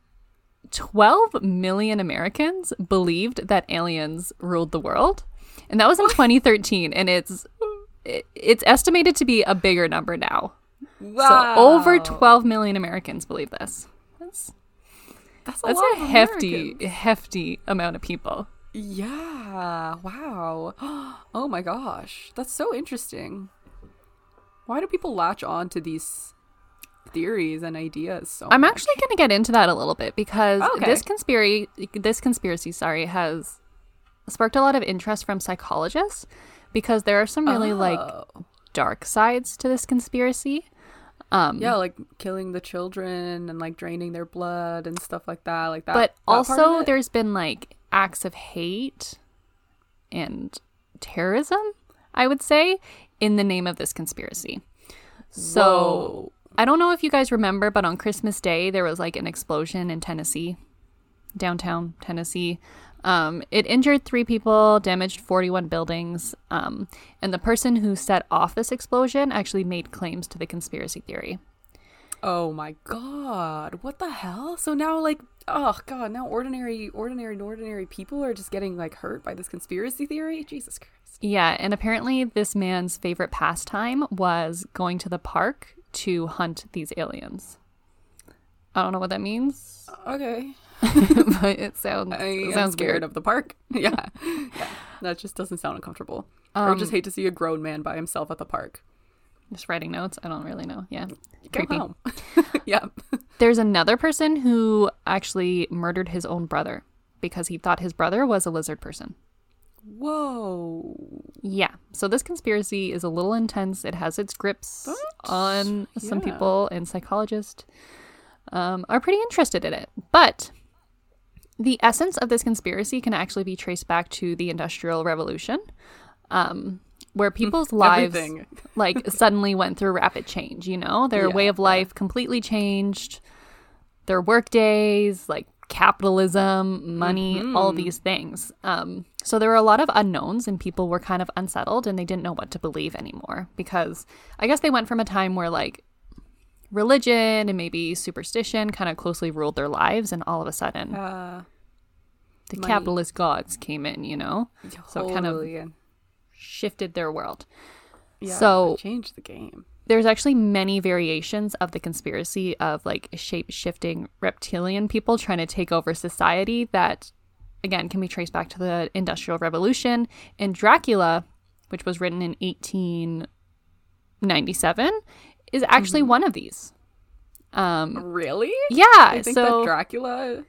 12 million Americans believed that aliens ruled the world and that was in 2013 and it's it- it's estimated to be a bigger number now Wow. So over 12 million Americans believe this. That's That's a, that's a hefty, Americans. hefty amount of people. Yeah. Wow. Oh my gosh. That's so interesting. Why do people latch on to these theories and ideas so I'm much? actually going to get into that a little bit because oh, Okay. this conspiracy, this conspiracy, sorry, has sparked a lot of interest from psychologists because there are some really like Oh. dark sides to this conspiracy. Um, Yeah, like killing the children and like draining their blood and stuff like that. Like that. but that also there's been like acts of hate and terrorism, I would say, in the name of this conspiracy. So Whoa. I don't know if you guys remember, but on Christmas Day there was like an explosion in Tennessee, downtown Tennessee. Um, it injured three people, damaged 41 buildings, um, and the person who set off this explosion actually made claims to the conspiracy theory. Oh my god. What the hell? So now like oh god, now ordinary ordinary ordinary people are just getting like hurt by this conspiracy theory? Jesus Christ. Yeah, and apparently this man's favorite pastime was going to the park to hunt these aliens. I don't know what that means, Okay. but it sounds I it sounds scared weird. of the park. yeah. yeah. That just doesn't sound uncomfortable. or Um, just hate to see a grown man by himself at the park. Just writing notes. I don't really know. Yeah, Go creepy. home. yeah. There's another person who actually murdered his own brother because he thought his brother was a lizard person. Whoa. Yeah. So this conspiracy is a little intense. It has its grips But, on some yeah. people, and psychologists um, are pretty interested in it. But the essence of this conspiracy can actually be traced back to the Industrial Revolution, um, where people's lives like suddenly went through rapid change. You know, their Yeah, way of life completely changed. Their work days, like capitalism, money, all these things. Um, so there were a lot of unknowns, and people were kind of unsettled, and they didn't know what to believe anymore because I guess they went from a time where like religion and maybe superstition kind of closely ruled their lives, and all of a sudden Uh, the money. capitalist gods came in. You know, So it kind of- shifted their world. yeah, so- change the game. there's actually many variations of the conspiracy of like shape shifting reptilian people trying to take over society that again can be traced back to the industrial revolution and dracula which was written in 1897 is actually Mm-hmm. one of these um Really? yeah I think so that Dracula.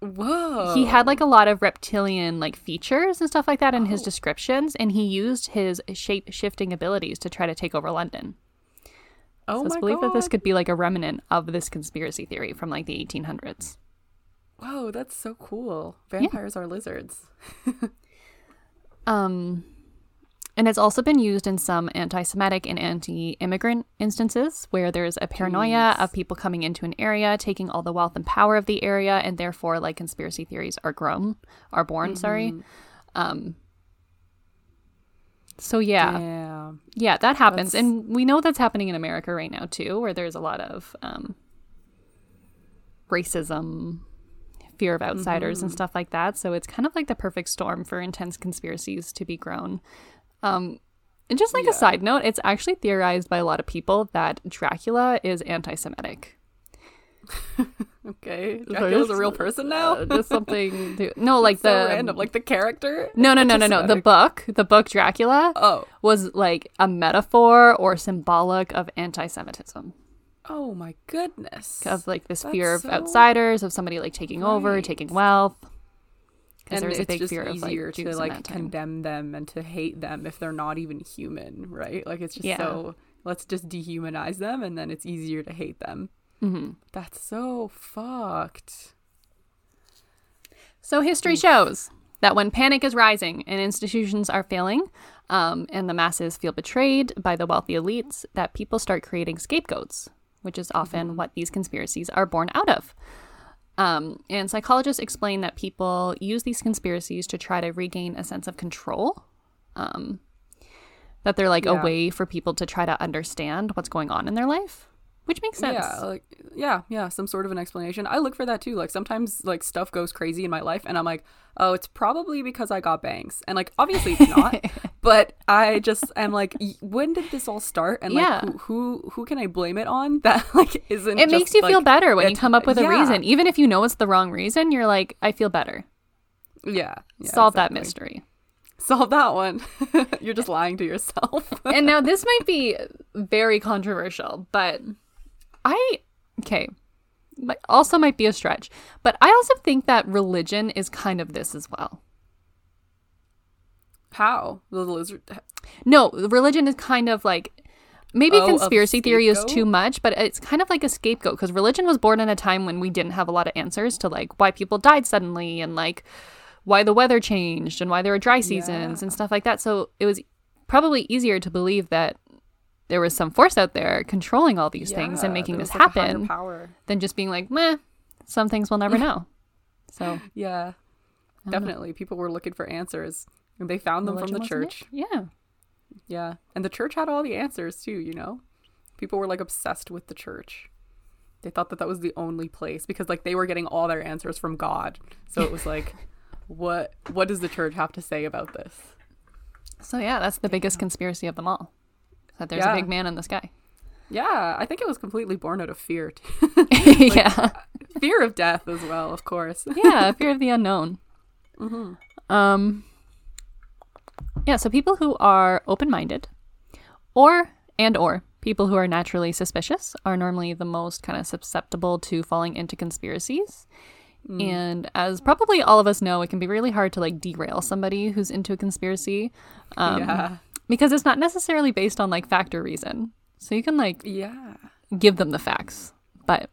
Whoa. he had like a lot of reptilian like features and stuff like that in Oh. his descriptions and he used his shape shifting abilities to try to take over london Oh so it's believed that this could be like a remnant of this conspiracy theory from like the 1800s. Whoa, that's so cool. Vampires are lizards. Um, and it's also been used in some anti-Semitic and anti-immigrant instances where there's a paranoia Jeez. of people coming into an area, taking all the wealth and power of the area, and therefore like conspiracy theories are grown, are born. Sorry. Um. So yeah, Damn. yeah, that happens, That's- and we know that's happening in America right now too, where there's a lot of um, racism, fear of outsiders, Mm-hmm. and stuff like that. So it's kind of like the perfect storm for intense conspiracies to be grown. Um, and just like Yeah. a side note, it's actually theorized by a lot of people that Dracula is anti-Semitic. Okay. So Dracula's a real person now? Uh, just something. To, no, like so the random. Like the character? no, no, no, no, no. The book, the book Dracula, Oh. was like a metaphor or symbolic of anti-Semitism. Oh my goodness. of like this fear of so outsiders, of somebody like taking over, taking wealth. And there's a it's big just fear of easier like to like condemn them and to hate them if they're not even human, right? Like it's just Yeah. so let's just dehumanize them and then it's easier to hate them. hmm That's so fucked. So history shows that when panic is rising and institutions are failing, um, and the masses feel betrayed by the wealthy elites, that people start creating scapegoats, which is often what these conspiracies are born out of. Um, and psychologists explain that people use these conspiracies to try to regain a sense of control. Um, that they're like a way for people to try to understand what's going on in their life. Which makes sense. Yeah, like yeah, yeah, some sort of an explanation. I look for that too. Like sometimes like stuff goes crazy in my life and I'm like, "Oh, it's probably because I got bangs." And like obviously it's not, but I just am like, "When did this all start?" And like Yeah. who, who who can I blame it on that like isn't it makes just, you feel better when you come up with a yeah. reason, even if you know it's the wrong reason. You're like, I feel better. Yeah. yeah Solve that mystery. Solve that one. You're just lying to yourself. and now this might be very controversial, but I okay, also might be a stretch, but I also think that religion is kind of this as well. How? The lizard No, religion is kind of like maybe Oh, conspiracy theory is too much, but it's kind of like a scapegoat because religion was born in a time when we didn't have a lot of answers to like why people died suddenly and like why the weather changed and why there were dry seasons and stuff like that. So it was probably easier to believe that there was some force out there controlling all these things and making this like, happen Power. than just being like, meh, some things we'll never know. So Yeah. Definitely. People were looking for answers. And they found them from the wasn't it? church. Yeah. Yeah. And the church had all the answers too, you know? People were like obsessed with the church. They thought that that was the only place because like they were getting all their answers from God. So it was like what what does the church have to say about this? So yeah, that's the biggest conspiracy of them all. That there's Yeah. a big man in the sky. Yeah, I think it was completely born out of fear. too. yeah. fear of death as well, of course. yeah, fear of the unknown. Mm-hmm. Um, yeah, so people who are open-minded, or and or people who are naturally suspicious, are normally the most kind of susceptible to falling into conspiracies. Mm. And as probably all of us know, it can be really hard to like derail somebody who's into a conspiracy, um, yeah. Because it's not necessarily based on like fact or reason. So you can like Yeah. give them the facts, but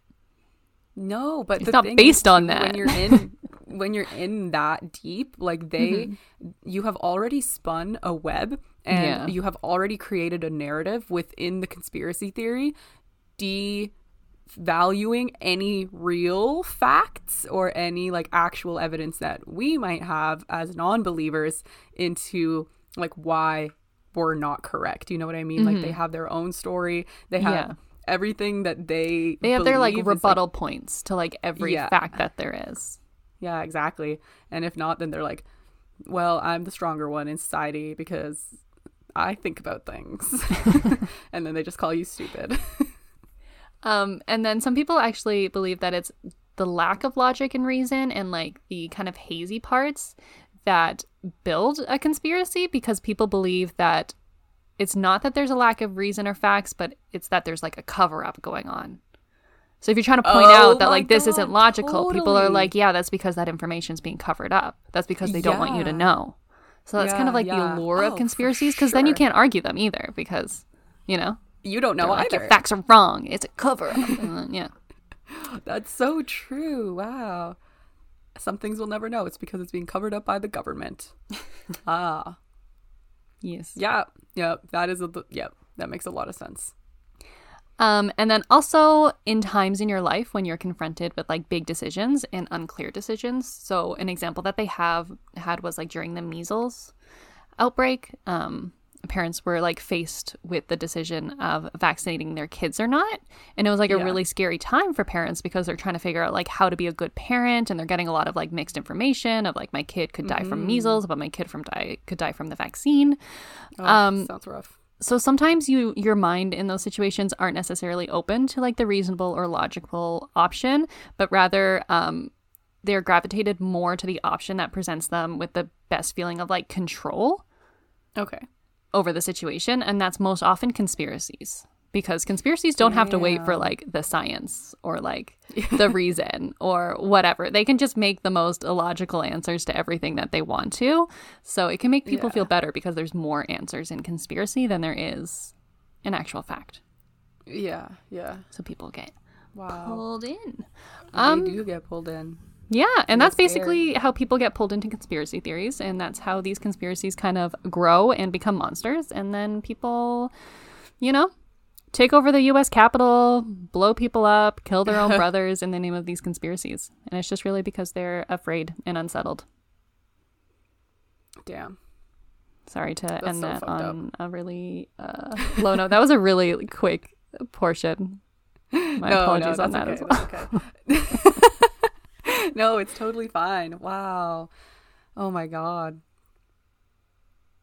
No, but It's the not thing based is, on that. When you're in when you're in that deep, like they Mm-hmm. you have already spun a web and Yeah. you have already created a narrative within the conspiracy theory devaluing any real facts or any like actual evidence that we might have as non-believers into like why we're not correct. You know what I mean? Like they have their own story. They have Mm-hmm. Yeah. everything that they they have their like rebuttal points to like every Yeah. fact that there is. Yeah, exactly. And if not, then they're like, well, I'm the stronger one in society because I think about things. and then they just call you stupid. Um, and then some people actually believe that it's the lack of logic and reason and like the kind of hazy parts that build a conspiracy because people believe that it's not that there's a lack of reason or facts, but it's that there's like a cover up going on. So if you're trying to point Oh out that oh my like this God, isn't logical, people are like, yeah, that's because that information's being covered up. That's because they don't want you to know. So that's kind of like yeah. the allure Oh, of conspiracies because then you can't argue them either because, you know, you don't know they're like, either. your facts are wrong. It's a cover up. Yeah. That's so true. Wow. Some things we'll never know. It's because it's being covered up by the government. ah. Yes. Yeah. Yeah. That is a, yep. That makes a lot of sense. Um, and then also in times in your life when you're confronted with like big decisions and unclear decisions. So an example that they have had was like during the measles outbreak. Um, parents were like faced with the decision of vaccinating their kids or not, and it was like a really scary time for parents because they're trying to figure out like how to be a good parent, and they're getting a lot of like mixed information of like my kid could die from measles, but my kid from die could die from the vaccine. Oh, Um, sounds rough. so sometimes you your mind in those situations aren't necessarily open to like the reasonable or logical option but rather um they're gravitated more to the option that presents them with the best feeling of like control Okay. Over the situation and that's most often conspiracies because conspiracies don't have to wait for like the science or like the reason or whatever they can just make the most illogical answers to everything that they want to so it can make people Yeah. feel better because there's more answers in conspiracy than there is in actual fact Yeah. Yeah. so people get Wow. pulled in Um, they do get pulled in. Yeah, and that's That's basically how people get pulled into conspiracy theories, and that's how these conspiracies kind of grow and become monsters. And then people, you know, take over the U.S. Capitol, blow people up, kill their own brothers in the name of these conspiracies. And it's just really because they're afraid and unsettled. Damn. Sorry to end so that fucked up. on a really uh, low note. That was a really quick portion. My no, apologies no, on that okay, as well. no, it's totally fine. Wow. Oh my god.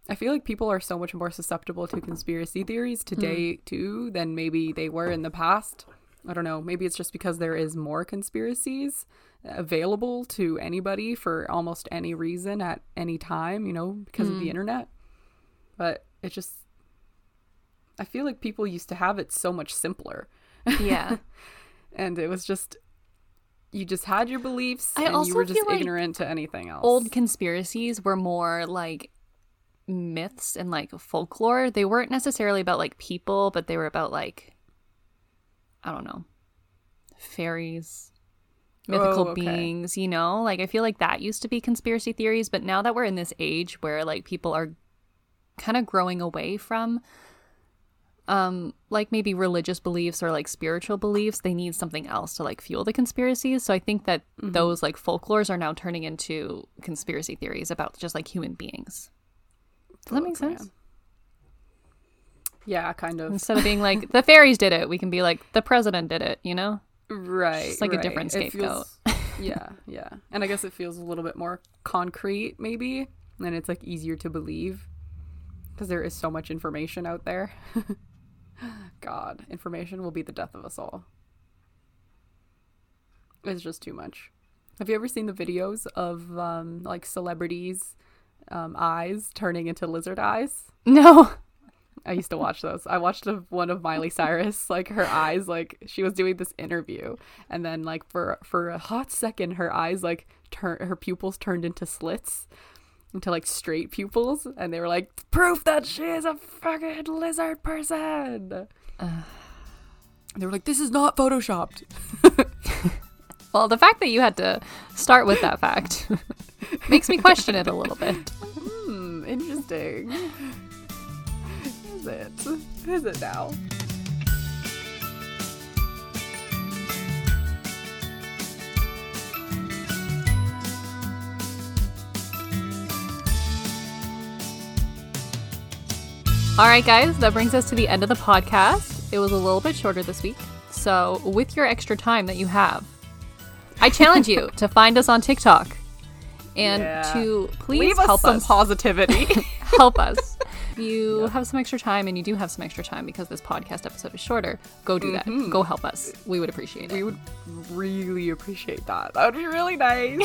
I feel like people are so much more susceptible to conspiracy theories hmm. today too than maybe they were in the past. I don't know. Maybe it's just because there is more conspiracies available to anybody for almost any reason at any time, you know, because of the hmm. internet. But it just I feel like people used to have it so much simpler Yeah. and it was just you just had your beliefs I and you were just like ignorant to anything else. Old conspiracies were more like myths and like folklore. They weren't necessarily about like people, but they were about like I don't know, fairies, mythical Oh, okay. beings, you know? Like I feel like that used to be conspiracy theories, but now that we're in this age where like people are kind of growing away from um like maybe religious beliefs or like spiritual beliefs they need something else to like fuel the conspiracies so i think that Mm-hmm. those like folklores are now turning into conspiracy theories about just like human beings does that make sense. Yeah, kind of. instead of being like the fairies did it we can be like the president did it you know Right. Just like a different scapegoat. feels- yeah, yeah. And I guess it feels a little bit more concrete maybe and it's like easier to believe because there is so much information out there. God, information will be the death of us all. It's just too much. Have you ever seen the videos of um, like celebrities' um, eyes turning into lizard eyes? no I used to watch those. I watched a, one of Miley Cyrus, like her eyes, like she was doing this interview, and then like for for a hot second, her eyes like turn, her pupils turned into slits, into like straight pupils, and they were like proof that she is a fucking lizard person. they were like, this is not photoshopped. well the fact that you had to start with that fact makes me question it a little bit Hmm, interesting. Is it? Is it now? All right, guys, that brings us to the end of the podcast. It was a little bit shorter this week. So, with your extra time that you have, I challenge you to find us on TikTok and Yeah. to please Leave us help some us. positivity. help us. If You have some extra time, and you do have some extra time because this podcast episode is shorter. Go do that. Mm-hmm. Go help us. We would appreciate it. we would really appreciate that. That would be really nice.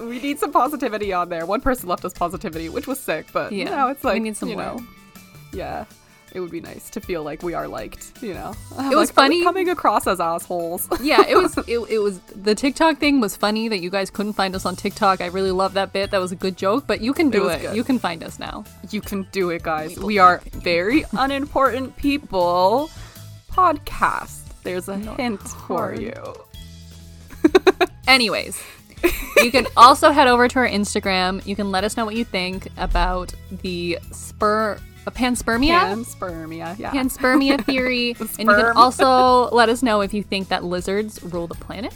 we need some positivity on there. One person left us positivity, which was sick, but Yeah, now it's like we need some you more. Yeah. It would be nice to feel like we are liked, you know. It was funny- coming across as assholes. yeah, it was. It, it was the TikTok thing was funny that you guys couldn't find us on TikTok. I really love that bit. That was a good joke. But you can do was it. You can find us now. you can do it, guys. We We are very unimportant people. Podcast. There's a hint for you. Anyways, you can also head over to our Instagram. You can let us know what you think about the spur uh, panspermia. Panspermia. Yeah. Panspermia theory. and you can also let us know if you think that lizards rule the planet.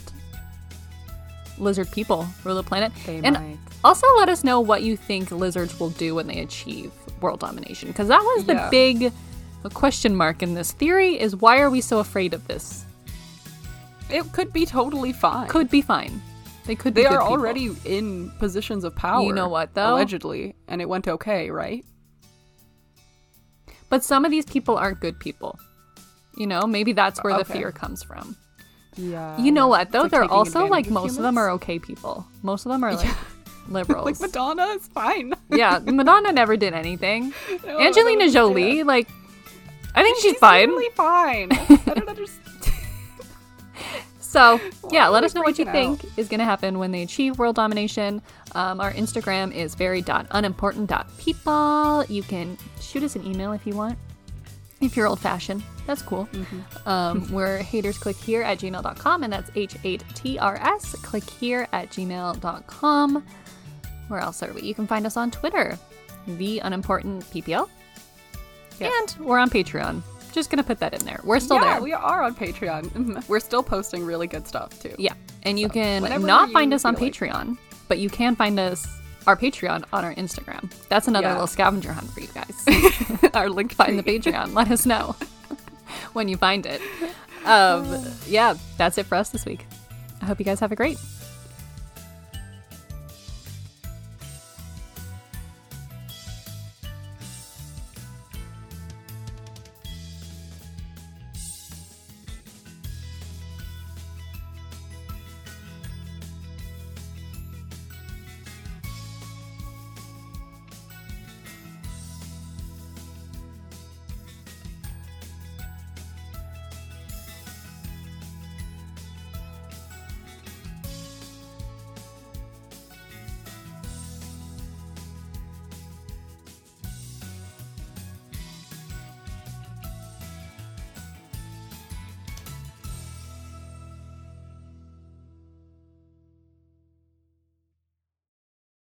Lizard people rule the planet. They and might. also let us know what you think lizards will do when they achieve world domination. Because that was the Yeah. big question mark in this theory is why are we so afraid of this? it could be totally fine. Could be fine. They could be They are already in positions of power. You know what, though? Allegedly, and it went okay, right? But some of these people aren't good people. You know, maybe that's where the fear comes from. Yeah. You know what though? like They're also like of most of them are okay people. Most of them are like liberals. like Madonna is fine. yeah, Madonna never did anything. No, Angelina Jolie, understand. like, I think she's, She's fine. totally fine. I don't understand. So yeah, let us know what you think is going to happen when they achieve world domination. Um, our Instagram is very.unimportant.people. You can shoot us an email if you want. If you're old fashioned, that's cool. Mm-hmm. Um, we're hatersclickhere at gmail.com, and that's H 8 T R S, click here at gmail.com. Where else are we? You can find us on Twitter, the unimportant PPL. And we're on Patreon. Just gonna put that in there. We're still yeah, there. we are on Patreon. We're still posting really good stuff too. Yeah, and you can whenever not find us on like- Patreon, but you can find us our Patreon on our Instagram. That's another Yeah. little scavenger hunt for you guys. our link find the Patreon. Let us know when you find it. um, yeah, that's it for us this week. I hope you guys have a great